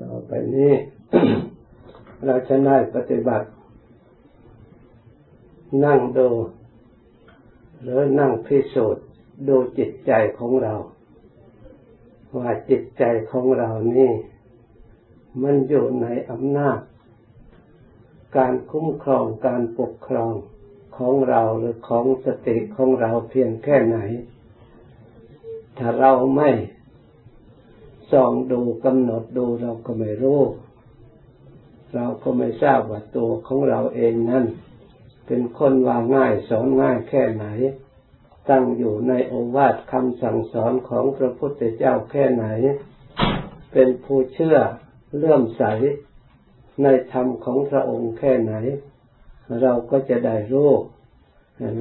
ต่อไปนี้ เราจะได้ปฏิบัติ นั่งดูหรือนั่งพิสูจน์ดูจิตใจของเรา ว่าจิตใจของเรานี่ มันอยู่ในอำนาจ การคุ้มครองการปกครองของเราหรือของสติของเราเพียงแค่ไหน ถ้าเราไม่ ส่องดูกำหนดดูเราก็ไม่รู้ เราก็ไม่ทราบว่าตัวของเราเองนั้นเป็นคนว่าง่ายสอนง่ายแค่ไหน ตั้งอยู่ในโอวาทคำสั่งสอนของพระพุทธเจ้าแค่ไหน เป็นผู้เชื่อเลื่อมใสในธรรมของพระองค์แค่ไหน เราก็จะได้รู้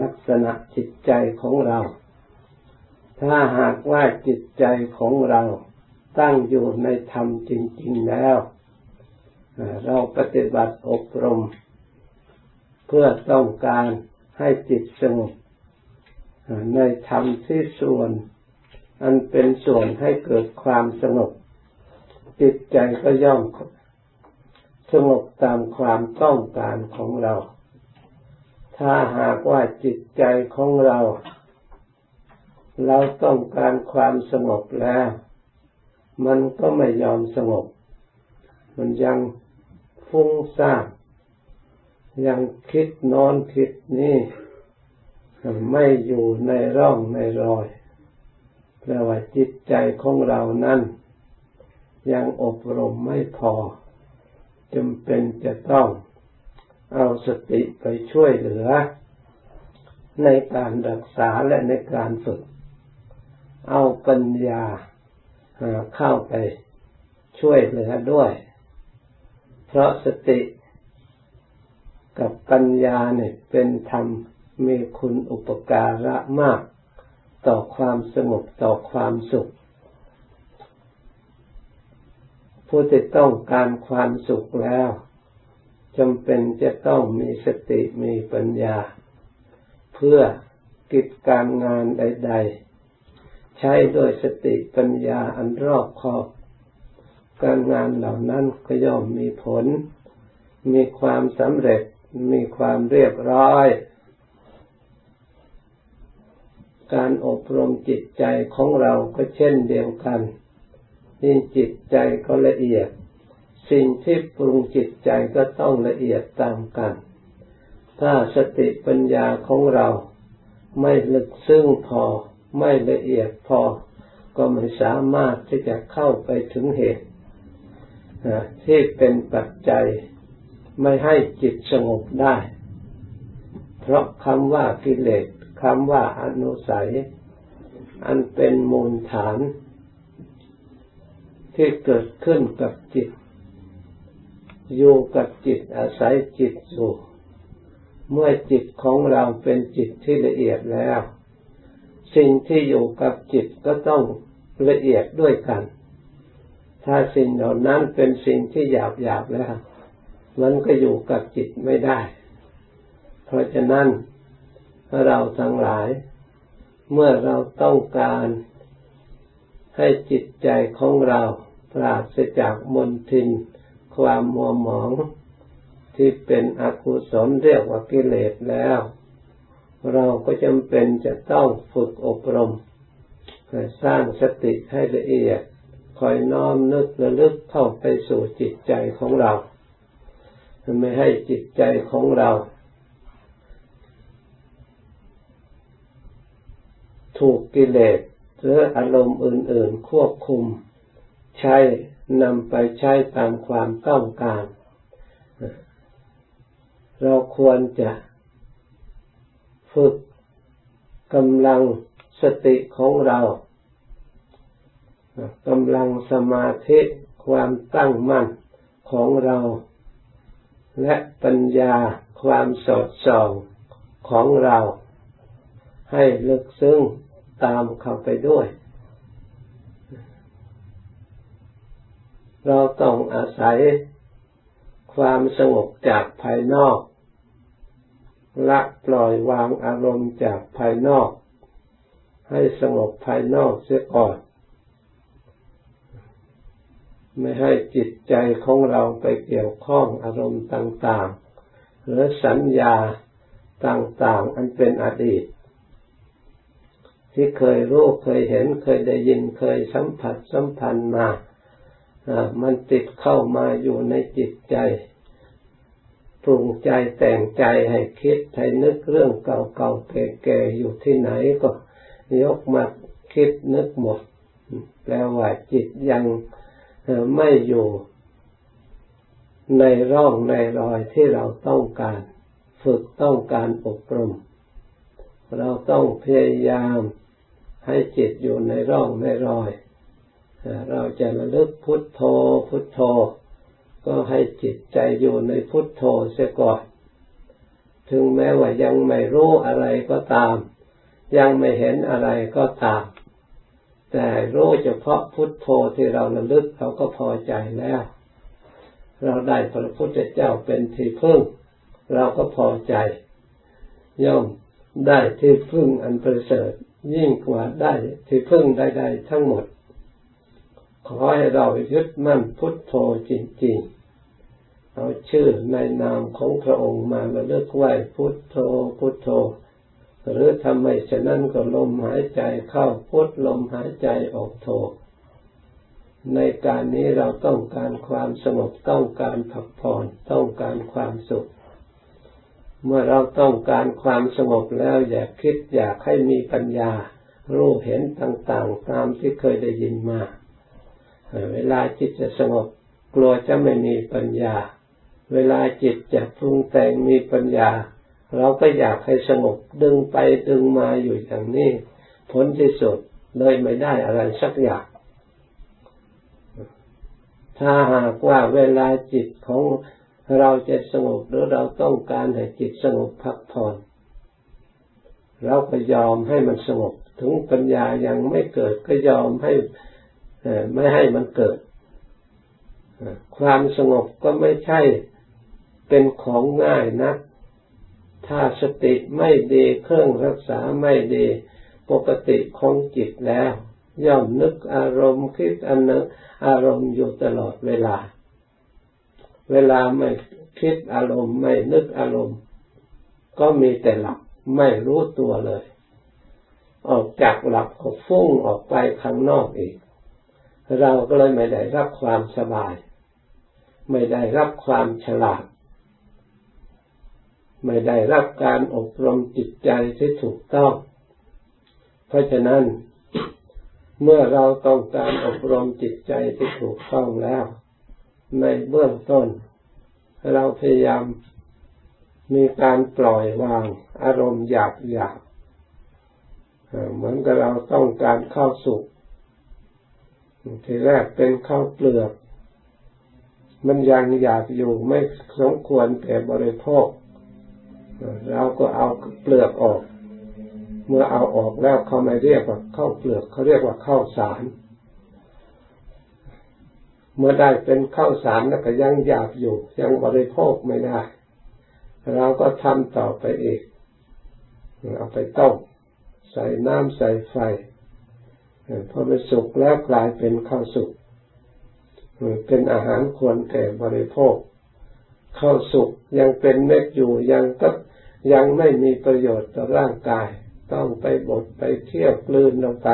ลักษณะจิตใจของเรา ถ้าหากว่าจิตใจของเรา ตั้งอยู่ในธรรมจริง ๆแล้ว เราปฏิบัติอบรม เพื่อต้องการให้จิตสงบในธรรมที่ส่วน อันเป็นส่วนให้เกิดความสงบ จิตใจก็ย่อมสงบตามความต้องการของเรา ถ้าหากว่าจิตใจของเรา เราต้องการความสงบแล้ว มันก็ไม่ยอมสงบ มันยังฟุ้งซ่านยังคิดนอนคิดนี่ไม่อยู่ในร่องในรอยแปลว่าจิตใจของเรานั้น ยังอบรมไม่พอจำเป็นจะต้องเอาสติไปช่วยเหลือ ในการรักษาและในการฝึก เอาปัญญา เข้าไปช่วยเหลือด้วย เพราะสติกับปัญญาเนี่ยเป็นธรรมมีคุณอุปการะมาก ต่อความสงบต่อความสุข ผู้ที่ต้องการความสุขแล้วจำเป็นจะต้องมีสติมีปัญญา เพื่อกิจการงานใด ๆ ช้ด้วยสติปัญญาอันรอบคอบ การงานเหล่านั้นก็ย่อมมีผล มีความสำเร็จ มีความเรียบร้อย การอบรมจิตใจของเราก็เช่นเดียวกันยิ่จิตใจก็ละเอียด สิ่งที่ปรุงจิตใจก็ต้องละเอียดตามกัน ถ้าสติปัญญาของเราไม่ลึกซึ้งพอ ไม่ละเอียดพอ ก็ไม่สามารถที่จะเข้าไปถึงเหตุที่เป็นปัจจัยไม่ให้จิตสงบได้ เพราะคำว่ากิเลสคำว่าอนุสัย อันเป็นมูลฐาน ที่เกิดขึ้นกับจิต อยู่กับจิตอาศัยจิตอยู่ เมื่อจิตของเราเป็นจิตที่ละเอียดแล้ว สิ่งที่อยู่กับจิตก็ต้องละเอียดด้วยกัน ถ้าสิ่งเหล่านั้นเป็นสิ่งที่หยาบหยาบแล้ว มันก็อยู่กับจิตไม่ได้ เพราะฉะนั้นเราทั้งหลาย เมื่อเราต้องการให้จิตใจของเราปราศจากมลทิน ความมัวหมองที่เป็นอกุศลเรียกว่ากิเลสแล้ว เราก็จำเป็นจะต้องฝึกอบรมสร้างสติให้ละเอียด คอยน้อมนึกระลึกเข้าไปสู่จิตใจของเรา ไม่ให้จิตใจของเรา ถูกกิเลสหรืออารมณ์อื่น ๆ ควบคุม ใช้นำไปใช้ตามความต้องการ เราควรจะ ฝึกกำลังสติของเรากำลังสมาธิความตั้งมั่นของเรา และปัญญาความสดส่องของเรา ให้ลึกซึ้งตามเข้าไปด้วย เราต้องอาศัยความสงบจากภายนอก ละปล่อยวางอารมณ์จากภายนอก ให้สงบภายนอกเสียก่อน ไม่ให้จิตใจของเราไปเกี่ยวข้องอารมณ์ต่างๆ หรือสัญญาต่างๆ อันเป็นอดีต ที่เคยรู้เคยเห็นเคยได้ยินเคยสัมผัสสัมพันธ์มา มันติดเข้ามาอยู่ในจิตใจ ปรุงใจแต่งใจให้คิดให้นึกเรื่องเก่าๆแก่ๆอยู่ที่ไหนก็ยกมาคิดนึกหมดแปลว่าจิตยังไม่อยู่ในร่องในรอยที่เราต้องการ ฝึกต้องการอบรม เราต้องพยายามให้จิตอยู่ในร่องในรอย เราจะระลึกพุทโธพุทโธ ก็ให้จิตใจอยู่ในพุทโธเสียก่อน ถึงแม้ว่ายังไม่รู้อะไรก็ตาม ยังไม่เห็นอะไรก็ตาม แต่รู้เฉพาะพุทโธที่เราระลึกเราก็พอใจแล้ว เราได้พระพุทธเจ้าเป็นที่พึ่ง เราก็พอใจ ย่อมได้ที่พึ่งอันประเสริฐยิ่งกว่าได้ที่พึ่งใดๆทั้งหมด ขอให้เรายึดมั่นพุทโธจริงๆ เอาชื่อในนามของพระองค์มาระลึกไว้พุทโธพุทโธ หรือทำไมฉะนั้นก็ลมหายใจเข้าพุทลมหายใจออกโทในการนี้เราต้องการความสงบต้องการผักผ่อนต้องการความสุข เมื่อเราต้องการความสงบแล้วอย่าคิดอยากให้มีปัญญา รู้เห็นต่างๆ ตามที่เคยได้ยินมา เวลาจิตจะสงบ กลัวจะไม่มีปัญญา เวลาจิตจะปรุงแต่งมีปัญญา เราก็อยากให้สงบดึงไปดึงมาอยู่อย่างนี้ ผลที่สุดเลยไม่ได้อะไรสักอย่าง ถ้าหากว่าเวลาจิตของเราจะสงบหรือเราต้องการให้จิตสงบพักผ่อนเราก็ยอมให้มันสงบ ถึงปัญญายังไม่เกิดก็ยอมให้ ไม่ให้มันเกิด ความสงบก็ไม่ใช่เป็นของง่ายนักถ้าสติไม่ดีเครื่องรักษาไม่ดีปกติของจิตแล้ว ย่อมนึกอารมณ์คิดอันนึกอารมณ์อยู่ตลอดเวลา เวลาไม่คิดอารมณ์ไม่นึกอารมณ์ ก็มีแต่หลับไม่รู้ตัวเลย ออกจากหลับก็ฟุ้งออกไปข้างนอกอีก เราก็เลยไม่ได้รับความสบาย ไม่ได้รับความฉลาด ไม่ได้รับการอบรมจิตใจที่ถูกต้อง เพราะฉะนั้นเมื่อเราต้องการอบรมจิตใจที่ถูกต้องแล้ว ในเบื้องต้น เราพยายามมีการปล่อยวางอารมณ์หยาบหยาบเหมือนกับเราต้องการเข้าสุก ทีแรกเป็นข้าวเปลือก มันยังหยาบอยู่ไม่สมควรแก่บริโภคเราก็เอาเปลือกออก เมื่อเอาออกแล้วเขาไม่เรียกว่าข้าวเปลือกเขาเรียกว่าข้าวสาร เมื่อได้เป็นข้าวสารแล้วก็ยังหยาบอยู่ ยังบริโภคไม่ได้เราก็ทำต่อไปอีกเอาไปต้มใส่น้ำใส่ไฟ พอไปสุกแล้วกลายเป็นข้าวสุกเป็นอาหารควรแก่บริโภค ข้าวสุกยังเป็นเม็ดอยู่ยังก็ยังไม่มีประโยชน์ต่อร่างกาย ต้องไปบดไปเที่ยวกลืนลงไป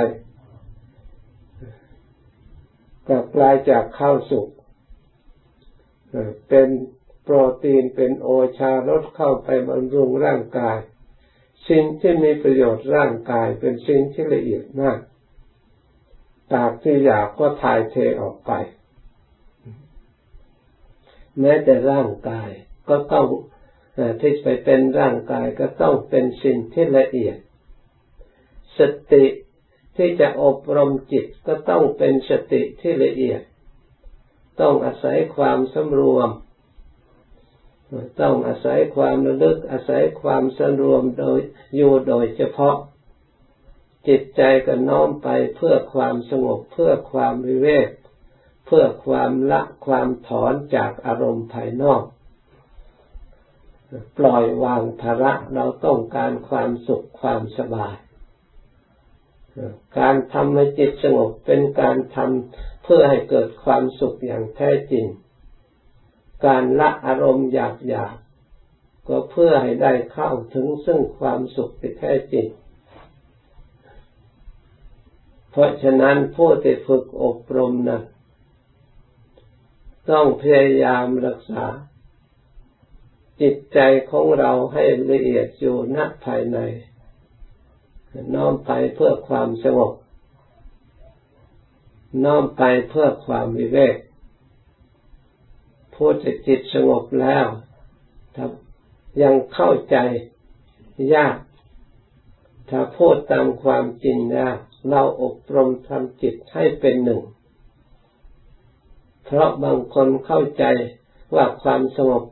กลับกลายจากข้าวสุกเป็นโปรตีนเป็นโอชารสเข้าไปบำรุงร่างกาย สิ่งที่มีประโยชน์ร่างกายเป็นสิ่งที่ละเอียดมาก ตากที่อยากก็ถ่ายเทออกไป แม้แต่ร่างกายก็ต้องที่ไปเป็นร่างกายก็ต้องเป็นสิ่งที่ละเอียด สติที่จะอบรมจิตก็ต้องเป็นสติที่ละเอียด ต้องอาศัยความสำรวม ต้องอาศัยความระลึกอาศัยความสำรวมโดยอยู่โดยเฉพาะ จิตใจก็น้อมไปเพื่อความสงบเพื่อความวิเวกเพื่อความละความถอนจากอารมณ์ภายนอก ปล่อยวางภาระเราต้องการความสุขความสบาย การทำให้จิตสงบเป็นการทำเพื่อให้เกิดความสุขอย่างแท้จริง การละอารมณ์อยากอยากก็เพื่อให้ได้เข้าถึงซึ่งความสุขที่แท้จริง เพราะฉะนั้นผู้ที่ฝึกอบรมนะต้องพยายามรักษา จิตใจของเราให้ละเอียดอยู่ณภายใน น้อมไปเพื่อความสงบ น้อมไปเพื่อความวิเวกผู้จะจิตสงบแล้วยังเข้าใจยาก ถ้าพูดตามความจริงแล้ว เราอบรมทำจิตให้เป็นหนึ่ง เพราะบางคนเข้าใจว่าความสงบ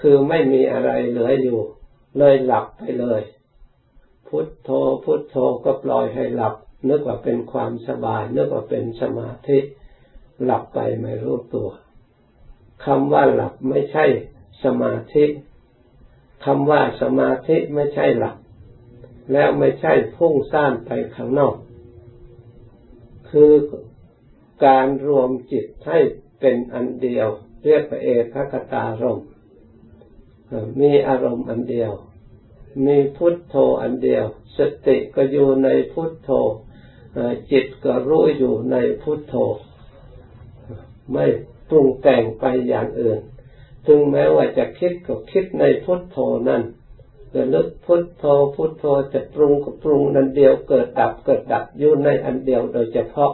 คือไม่มีอะไรเหลืออยู่ เลยหลับไปเลย พุทโธพุทโธก็ปล่อยให้หลับ นึกว่าเป็นความสบาย นึกว่าเป็นสมาธิหลับไปไม่รู้ตัวคำว่าหลับไม่ใช่สมาธิคำว่าสมาธิไม่ใช่หลับ แล้วไม่ใช่พุ่งซ่านไปข้างนอก คือการรวมจิตให้เป็นอันเดียว เรียกว่าเอกคตารมมีอารมณ์อันเดียว มีพุทโธอันเดียว สติก็อยู่ในพุทโธจิตก็รู้อยู่ในพุทโธ ไม่ปรุงแต่งไปอย่างอื่น ถึงแม้ว่าจะคิดก็คิดในพุทโธนั่น จะลึกพุทโธพุทโธจะปรุงก็ปรุงนั่นเดียวเกิดดับเกิดดับอยู่ในอันเดียวโดยเฉพาะ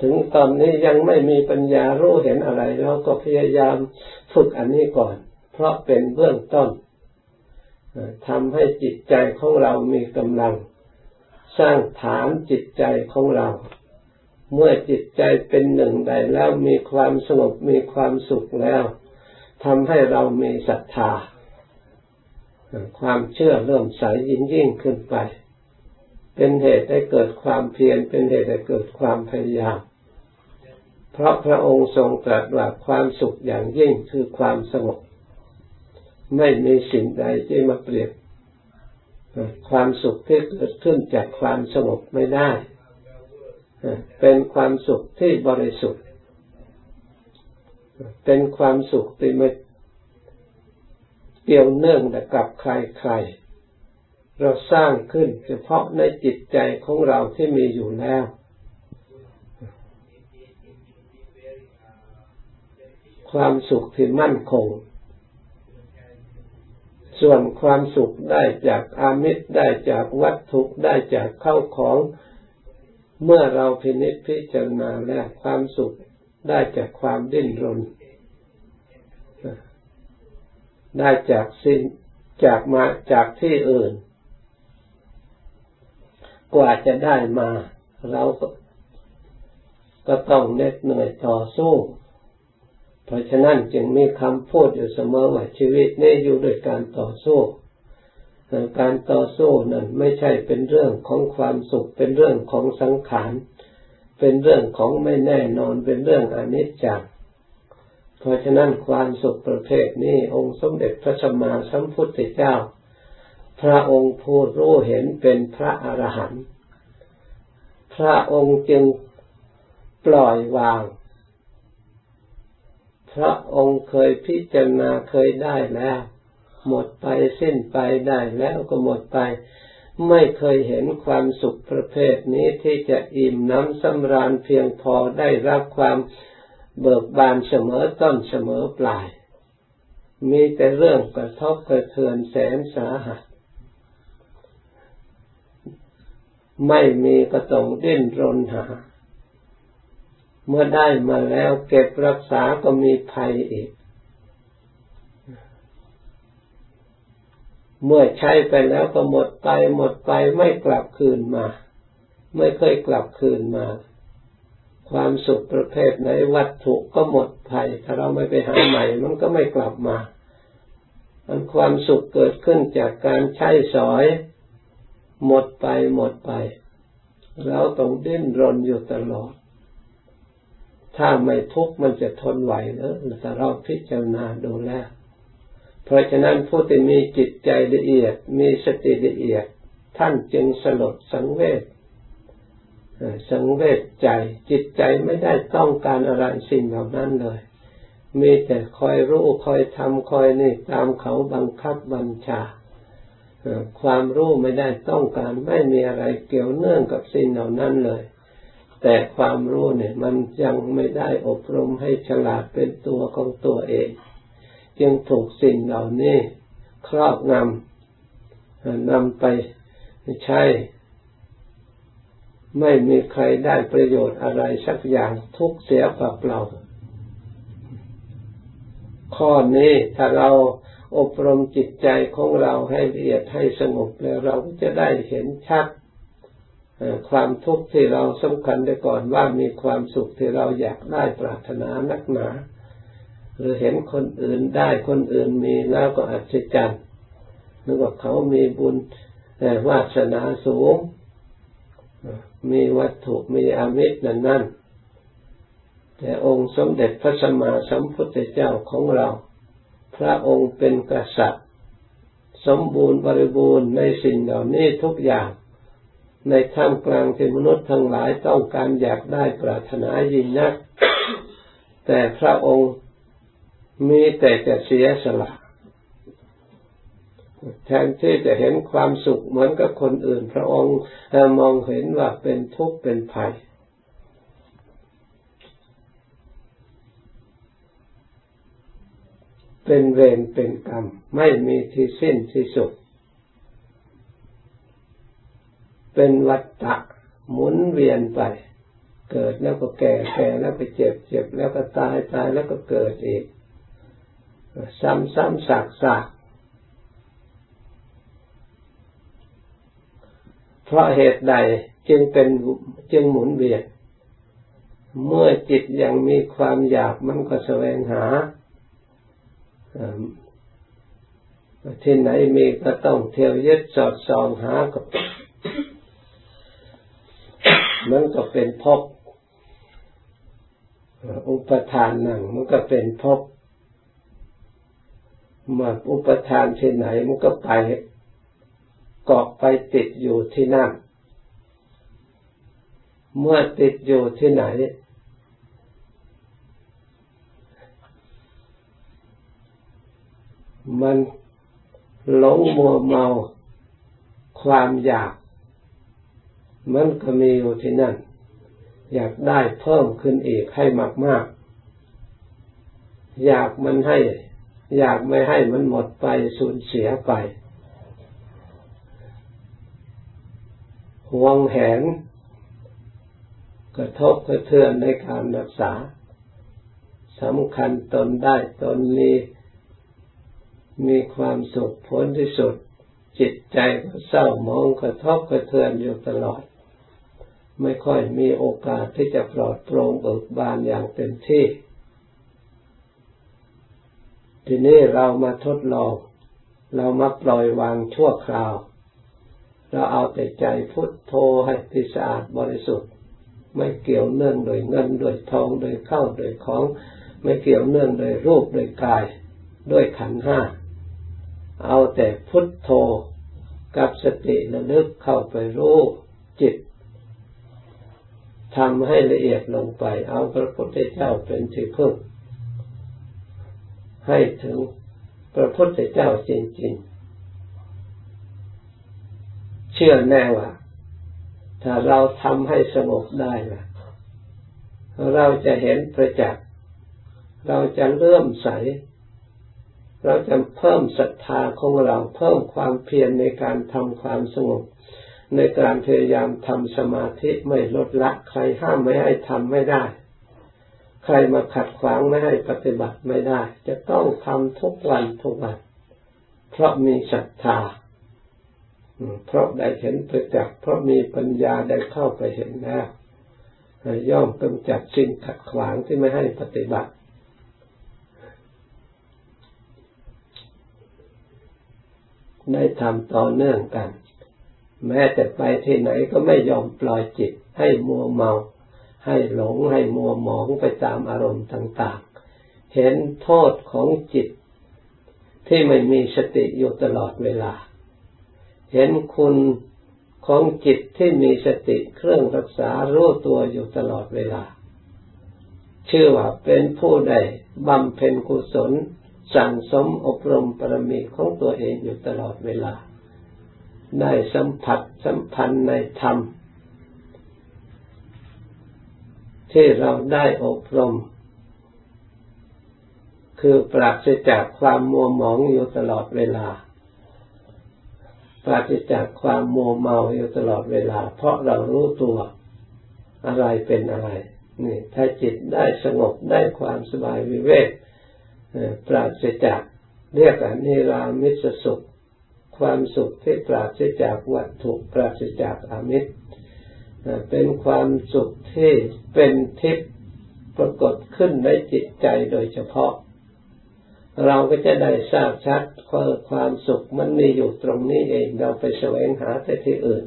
ถึงตอนนี้ยังไม่มีปัญญารู้เห็นอะไร เราก็พยายามฝึกอันนี้ก่อน เพราะเป็นเบื้องต้นทำให้จิตใจของเรามีกำลัง สร้างฐานจิตใจของเรา เมื่อจิตใจเป็นหนึ่งใดแล้วมีความสงบมีความสุขแล้วทำให้เรามีศรัทธา ความเชื่อเริ่มใสยิ่งยิ่งขึ้นไป เป็นเหตุให้เกิดความเพียรเป็นเหตุให้เกิดความพยายาม เพราะพระองค์ทรงตรัสว่าความสุขอย่างยิ่งคือความสงบ ไม่มีสิ่งใดที่มาเปรียบความสุขที่เกิดขึ้นจากความสงบไม่ได้ เป็นความสุขที่บริสุทธิ์ เป็นความสุขที่ไม่ เกี่ยวเนื่องกับใครๆเราสร้างขึ้นเฉพาะในจิตใจของเราที่มีอยู่แล้วความสุขที่มั่นคง ส่วนความสุขได้จากอามิตรได้จากวัตถุได้จากเข้าของ เมื่อเราพินิจพิจารณาแล้วความสุขได้จากความดิ้นรน ได้จากสิ่งจากมาจากที่อื่น กว่าจะได้มา เราก็ก็ต้องเน็ดเหนื่อยต่อสู้ เพราะฉะนั้นจึงมีคำพูดอยู่เสมอว่าชีวิตนี้อยู่ด้วยการต่อสู้การต่อสู้นั้นไม่ใช่เป็นเรื่องของความสุข เป็นเรื่องของสังขาร เป็นเรื่องของไม่แน่นอน เป็นเรื่องอนิจจัง เพราะฉะนั้นความสุขประเภทนี้องค์สมเด็จพระสัมมาสัมพุทธเจ้า พระองค์ผู้รู้เห็นเป็นพระอรหันต์พระองค์จึงปล่อยวาง พระองค์เคยพิจารณาเคยได้แล้ว หมดไปสิ้นไปได้แล้วก็หมดไป ไม่เคยเห็นความสุขประเภทนี้ที่จะอิ่มน้ำสำราญเพียงพอได้รับความ เบิกบานเสมอต้นเสมอปลาย มีแต่เรื่องกระทบกระเทือนแสนสาหัส ไม่มีก็ต้องดิ้นรนหา เมื่อได้มาแล้วเก็บรักษาก็มีภัยอีก เมื่อใช้ไปแล้วก็หมดไปหมดไปไม่กลับคืนมา ไม่เคยกลับคืนมา ความสุขประเภทไหนวัตถุก็หมดไปถ้าเราไม่ไปหาใหม่ มันก็ไม่กลับมาอันความสุขเกิดขึ้นจากการใช้สอย หมดไปหมดไป เราต้องดิ้นรนอยู่ตลอด ถ้าไม่ทุกข์มันจะทนไหวเนอะแต่เราพิจารณาดูแลเพราะฉะนั้นผู้ที่มีจิตใจละเอียด มีสติละเอียด ท่านจึงสลดสังเวช สังเวชใจ จิตใจไม่ได้ต้องการอะไรสิ่งเหล่านั้นเลย มีแต่คอยรู้คอยทำคอยนี่ตามเขาบังคับบัญชาความรู้ไม่ได้ต้องการไม่มีอะไรเกี่ยวเนื่องกับสิ่งเหล่านั้นเลย แต่ความรู้เนี่ย มันยังไม่ได้อบรมให้ฉลาดเป็นตัวของตัวเอง จึงถูกสิ่งเหล่านี้ครอบงำนำไปใช้ ไม่มีใครได้ประโยชน์อะไรสักอย่างทุกเสียเปล่าข้อนี้ถ้าเราอบรมจิตใจของเราให้ละเอียดให้สงบแล้วเราก็จะได้เห็นชัดความทุกข์ที่เราสำคัญได้ก่อนว่ามีความสุขที่เราอยากได้ปรารถนานักหนา หรือเห็นคนอื่นได้คนอื่นมีแล้วก็อัศจรรย์นึกว่าเขามีบุญวาสนาสูง มีวัตถุมีอามิตรนั่นนั่นแต่องค์สมเด็จพระสัมมาสัมพุทธเจ้าของเรา พระองค์เป็นกษัตริย์ สมบูรณ์บริบูรณ์ในสิ่งเหล่านี้ทุกอย่าง ในท่ามกลางที่มนุษย์ทั้งหลายต้องการอยากได้ปรารถนายิ่งนัก แต่พระองค์มีแต่จะเสียสละ แทนที่จะเห็นความสุขเหมือนกับคนอื่น พระองค์มองเห็นว่าเป็นทุกข์เป็นภัยเป็นเวรเป็นกรรม ไม่มีที่สิ้นที่สุด เป็นวัฏฏะหมุนเวียนไป เกิดแล้วก็แก่แก่แล้วก็เจ็บเจ็บแล้วก็ตายตายแล้วก็เกิดอีก ซ้ำซ้ำสากสาก เพราะเหตุใดจึงเป็นจึงหมุนเวียนเมื่อจิตยังมีความอยากมันก็แสวงหาที่ไหนมีก็ต้องเที่ยวยึดสอดส่องหากับมันก็เป็นพบอุปทานหนังมันก็เป็นพบมาอุปทานที่ไหนมันก็ไป เกาะไปติดอยู่ที่นั่น เมื่อติดอยู่ที่ไหน มันหลงมัวเมาความอยาก มันก็มีอยู่ที่นั่น อยากได้เพิ่มขึ้นอีกให้มากๆ อยากมันให้ อยากไม่ให้มันหมดไปสูญเสียไป วงแหน กระทบกระเทือนในการรักษาสำคัญตนได้ตนนี้มีความสุขผลที่สุด จิตใจก็เศร้ามองกระทบกระเทือนอยู่ตลอด ไม่ค่อยมีโอกาสที่จะปลอดโปร่งเบิกบานอย่างเต็มที่ ทีนี้เรามาทดลอง เรามาปล่อยวางชั่วคราว เราเอาแต่ใจพุทโธให้ที่สะอาดบริสุทธิ์ ไม่เกี่ยวเนื่องโดยเงินโดยทองโดยเข้าโดยของ ไม่เกี่ยวเนื่องโดยรูปโดยกายด้วยขันห้าเอาแต่พุทโธกับสติระลึกเข้าไปรู้จิตทำให้ละเอียดลงไป เอาพระพุทธเจ้าเป็นที่พึ่งให้ถึงพระพุทธเจ้าจริง ๆ ชื่อแน่ว่า ถ้าเราทำให้สงบได้ละเราจะเห็นประจักษ์เราจะเลื่อมใส เราจะเพิ่มศรัทธาของเราเพิ่มความเพียรในการทำความสงบ ในการพยายามทำสมาธิไม่ลดละใครห้ามไม่ให้ทำไม่ได้ ใครมาขัดขวางไม่ให้ปฏิบัติไม่ได้ จะต้องทำทุกวันทุกวัน เพราะมีศรัทธา เพราะได้เห็นประจักษ์เพราะมีปัญญาได้เข้าไปเห็นแล้วย่อมกำจัดสิ่งขัดขวางที่ไม่ให้ปฏิบัติได้ทำต่อเนื่องกัน แม้แต่ไปที่ไหนก็ไม่ยอมปล่อยจิต ให้มัวเมา ให้หลงให้มัวหมองไปตามอารมณ์ต่างๆ เห็นโทษของจิต ที่ไม่มีสติอยู่ตลอดเวลา เห็นคุณของจิตที่มีสติเครื่องรักษารู้ตัวอยู่ตลอดเวลา ชื่อว่าเป็นผู้ใดบำเพ็ญกุศล สั่งสมอบรมปรมีของตัวเองอยู่ตลอดเวลา ได้สัมผัสสัมพันธ์ในธรรม ที่เราได้อบรม คือปราศจากความมัวหมองอยู่ตลอดเวลา ปราศจากความโมเมาอยู่ตลอดเวลา เพราะเรารู้ตัวอะไรเป็นอะไร นี่ ถ้าจิตได้สงบได้ความสบายวิเวกปราศจากเรียกอนิรามิสสุข ความสุขที่ปราศจากวัตถุปราศจากอมิตรเป็นความสุขที่เป็นทิพย์ปรากฏขึ้นในจิตใจโดยเฉพาะ เราก็จะได้ทราบชัดว่าความสุขมันมีอยู่ตรงนี้เอง เราไปแสวงหาแต่ที่อื่น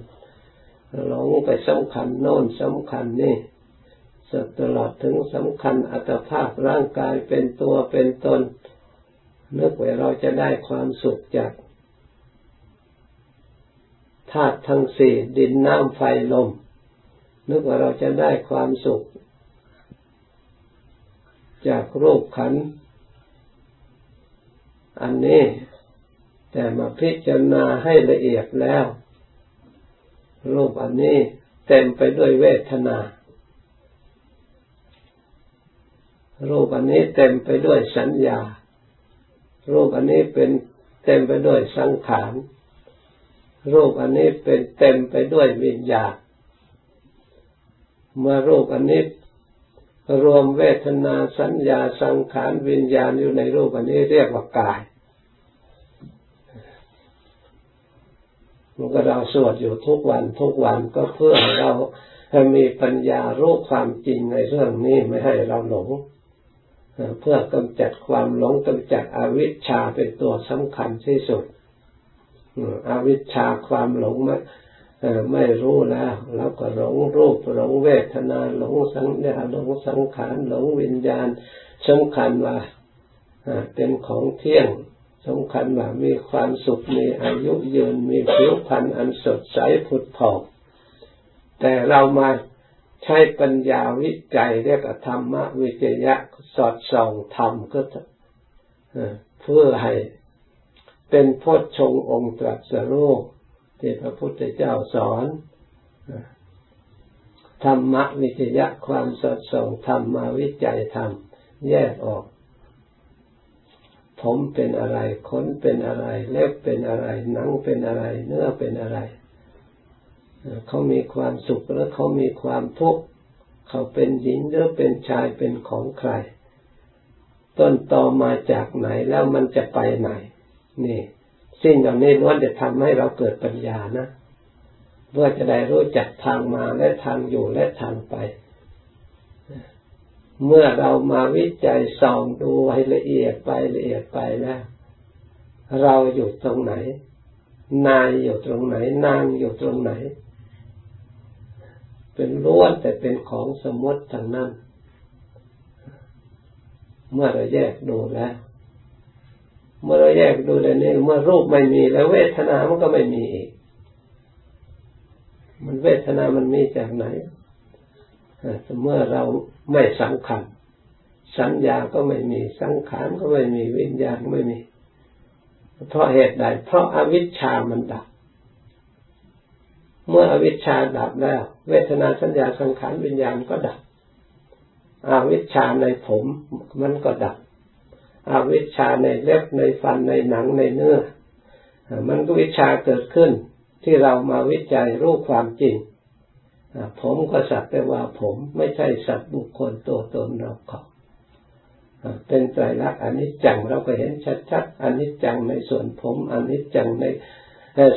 หลงไปสำคัญโน่นสำคัญนี่สตลอดถึงสำคัญอัตภาพร่างกายเป็นตัวเป็นตนนึกว่าเราจะได้ความสุขจากธาตุทั้งสี่ดินน้ำไฟลม นึกว่าเราจะได้ความสุข จากรูปขันธ์ อันนี้ แต่มาพิจารณาให้ละเอียดแล้ว รูปอันนี้เต็มไปด้วยเวทนา รูปอันนี้เต็มไปด้วยสัญญา รูปอันนี้เป็นเต็มไปด้วยสังขารรูปอันนี้เป็นเต็มไปด้วยวิญญาณเมื่อรูปอันนี้รวมเวทนาสัญญาสังขารวิญญาณอยู่ในรูปอันนี้เรียกว่ากาย มันก็เราสวดอยู่ทุกวันทุกวันก็เพื่อเราให้มีปัญญารู้ความจริงในเรื่องนี้ไม่ให้เราหลงเพื่อกำจัดความหลงกำจัดอวิชชาเป็นตัวสำคัญที่สุดอวิชชาความหลงไม่ไม่รู้แล้วแล้วก็หลงรูปหลงเวทนาหลงสัญญาหลงสังขารหลงวิญญาณสำคัญว่าเป็นของเที่ยง สำคัญว่ามีความสุขมีอายุยืนมีผิวพรรณอันสดใสผุดผ่องแต่เรามาใช้ปัญญาวิจัยเรียกธรรมวิจยะสอดส่องธรรมก็เพื่อให้เป็นโพชฌงองค์ตรัสรู้ที่พระพุทธเจ้าสอนธรรมวิจยะความสอดส่องธรรมมาวิจัยธรรมแยกออก ผมเป็นอะไรขนเป็นอะไร เล็บเป็นอะไร หนังเป็นอะไร เนื้อเป็นอะไร เขามีความสุขหรือเขามีความทุกข์เขาเป็นหญิงหรือเป็นชายเป็นของใคร ต้นตอมาจากไหนแล้วมันจะไปไหน นี่ สิ่งเหล่านี้ล้วนจะทำให้เราเกิดปัญญานะเพื่อจะได้รู้จักทางมาและทางอยู่และทางไป เมื่อเรามาวิจัยส่องดูให้ละเอียดไปละเอียดไปแล้ว เราอยู่ตรงไหน นายอยู่ตรงไหน นางอยู่ตรงไหน เป็นล้วนแต่เป็นของสมมติทางนั้น เมื่อเราแยกดูแล้วเมื่อเราแยกดูแล้วนี่เมื่อรูปไม่มีแล้วเวทนามันก็ไม่มีอีกมันเวทนามันมีจากไหนเมื่อเรา ไม่สำคัญ สัญญาก็ไม่มีสังขารก็ไม่มีวิญญาณไม่มี เพราะเหตุใด เพราะอาวิชชามันดับ เมื่ออวิชชาดับแล้ว เวทนาสัญญาสังขารวิญญาณก็ดับ อาวิชชาในผมมันก็ดับ อาวิชชาในเล็บในฟันในหนังในเนื้อ มันก็วิชาเกิดขึ้นที่เรามาวิจัยรู้ความจริง ผมก็สักแต่ว่าผมไม่ใช่สัตว์บุคคลตัวตนเราเขาเป็นไตรลักษณ์อนิจจังเราก็เห็นชัดๆอนิจจังในส่วนผมอนิจจังใน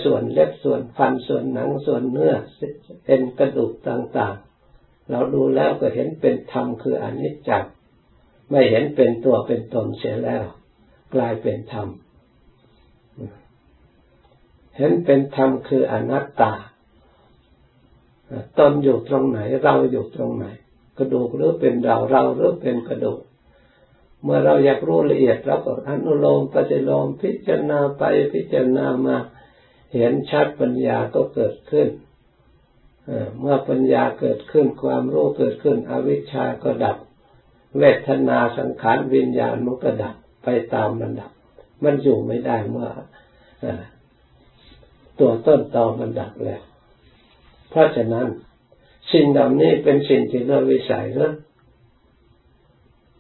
ส่วนเล็บส่วนฟันส่วนหนังส่วนเนื้อเป็นกระดูกต่างๆ เราดูแล้วก็เห็นเป็นธรรมคืออนิจจังไม่เห็นเป็นตัวเป็นตนเสียแล้ว กลายเป็นธรรมเห็นเป็นธรรมคืออนัตตา ตนอยู่ตรงไหน เราอยู่ตรงไหน กระดูกหรือเป็นเราเราหรือเป็นกระดูก เมื่อเราอยากรู้ละเอียดเราก็อนุโลมปฏิโลมพิจารณาไปพิจารณามา เห็นชัดปัญญาก็เกิดขึ้นเมื่อปัญญาเกิดขึ้นความรู้เกิดขึ้น อวิชชาก็ดับ เวทนาสังขารวิญญาณมันก็ดับไปตามมันดับ มันอยู่ไม่ได้เมื่อตัวต้นตอมันดับแล้ว เพราะฉะนั้น สิ่งเหล่านี้เป็นสิ่งที่เราวิสัยเรื่อ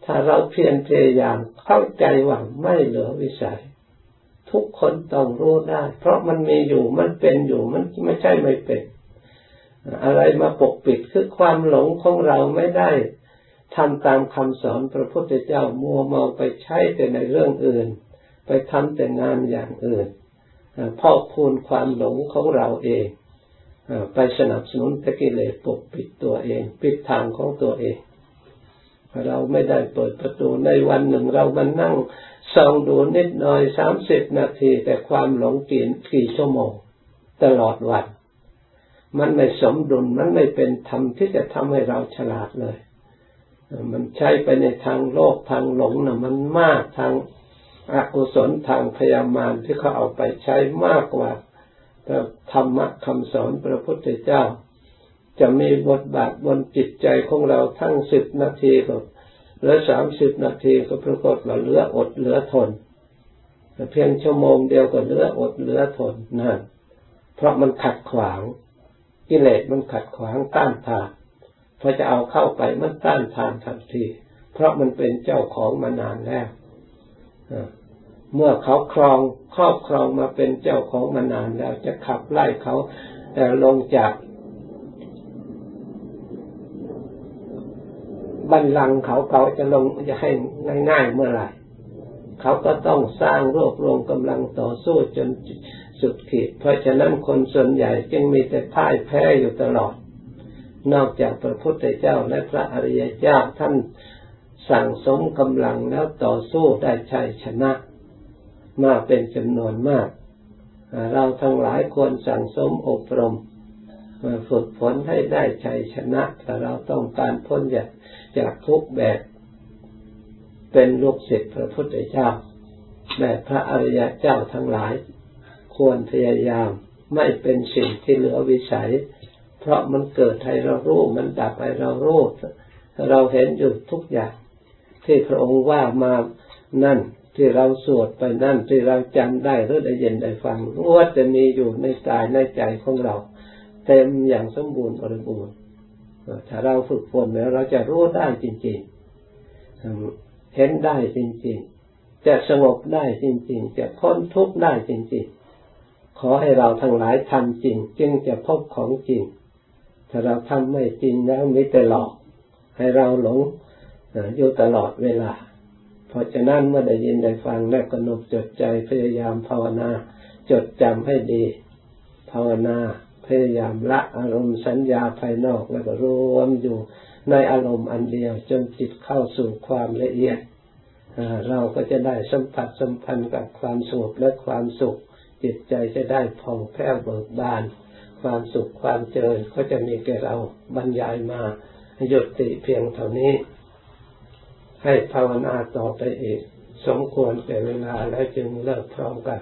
ถ้าเราเพียรพยายามเข้าใจว่าไม่เหลือวิสัย ทุกคนต้องรู้ได้ เพราะมันมีอยู่มันเป็นอยู่มันไม่ใช่ไม่เป็น อะไรมาปกปิดคือความหลงของเราไม่ได้ทำตามคำสอนพระพุทธเจ้ามัวเมาไปใช้แต่ในเรื่องอื่น ไปทำแต่งานอย่างอื่นพอกพูนความหลงของเราเอง ไปสนับสนุนตะกิเลสปกปิดตัวเอง ปิดทางของตัวเอง เราไม่ได้เปิดประตูในวันหนึ่งเรามานั่งส่องดูนิดหน่อยสามสิบนาที แต่ความหลงกินกี่ชั่วโมง ตลอดวัน มันไม่สมดุลมันไม่เป็นธรรมที่จะทำให้เราฉลาดเลย มันใช้ไปในทางโลกทางหลงนะ่ะ มันมากทางอกุศลทางพยามารที่เขาเอาไปใช้มากกว่า ธรรมะคำสอนพระพุทธเจ้า จะมีบทบาทบนจิตใจของเราทั้งสิบนาทีก็หลือสามสิบนาทีก็ปรากฏว่าเหลืออดเหลือทนเพียงชั่วโมงเดียวก็เหลืออดเหลือทนนั่นเพราะมันขัดขวางกิเลสมันขัดขวางต้านทานพอจะเอาเข้าไปมันต้านทานทันที เพราะมันเป็นเจ้าของมานานแล้ว เมื่อเขาครองครอบครองมาเป็นเจ้าของมานานแล้วจะขับไล่เขาลงจากบันลังเขาเขาจะลงจะให้ง่ายๆเมื่อไหร่เขาก็ต้องสร้างรวบรวมกำลังต่อสู้จนสุดขีด เพราะฉะนั้นคนส่วนใหญ่จึงมีแต่พ่ายแพ้อยู่ตลอด นอกจากพระพุทธเจ้าและพระอริยเจ้าท่านสั่งสมกำลังแล้วต่อสู้ได้ชัยชนะ มาเป็นจำนวนมาก เราทั้งหลายควรสั่งสมอบรมมาฝึกฝนให้ได้ชัยชนะแต่เราต้องการพ้นจากจากทุกแบบ เป็นลูกศิษย์พระพุทธเจ้า แบบพระอริยเจ้าทั้งหลาย ควรพยายามไม่เป็นสิ่งที่เหลือวิสัย เพราะมันเกิดให้เรารู้ มันดับให้เรารู้ เราเห็นอยู่ทุกอย่าง ที่พระองค์ว่ามานั่น ที่เราสวดไปนั่นที่เราจำได้หรือได้ยินได้ฟังรู้ว่าจะมีอยู่ในกายในใจของเรา เต็มอย่างสมบูรณ์บริบูรณ์ถ้าเราฝึกฝนแล้วเราจะรู้ได้จริงๆ เห็นได้จริงๆ จะสงบได้จริงๆ จะพ้นทุกข์ได้จริงๆ ขอให้เราทั้งหลายทำจริง จึงจะพบของจริง ถ้าเราทำไม่จริงแล้วมิแต่หลอก ให้เราหลงอยู่ตลอดเวลา เพราะฉะนั้นเมื่อได้ยินได้ฟังและกำหนดจดใจพยายามภาวนา จดจำให้ดี ภาวนาพยายามละอารมณ์สัญญาภายนอกแล้วก็รวมอยู่ในอารมณ์อันเดียวจนจิตเข้าสู่ความละเอียดเราก็จะได้สัมผัสสัมพันธ์กับความสงบและความสุข จิตใจจะได้ผ่องแผ้วเบิกบาน ความสุขความเจริญก็จะมีแก่เราบรรยายมาหยุดติเพียงเท่านี้ ให้ภาวนาต่อไปอีก สมควรแต่เวลาแล้วจึงเลิกพร้อมกัน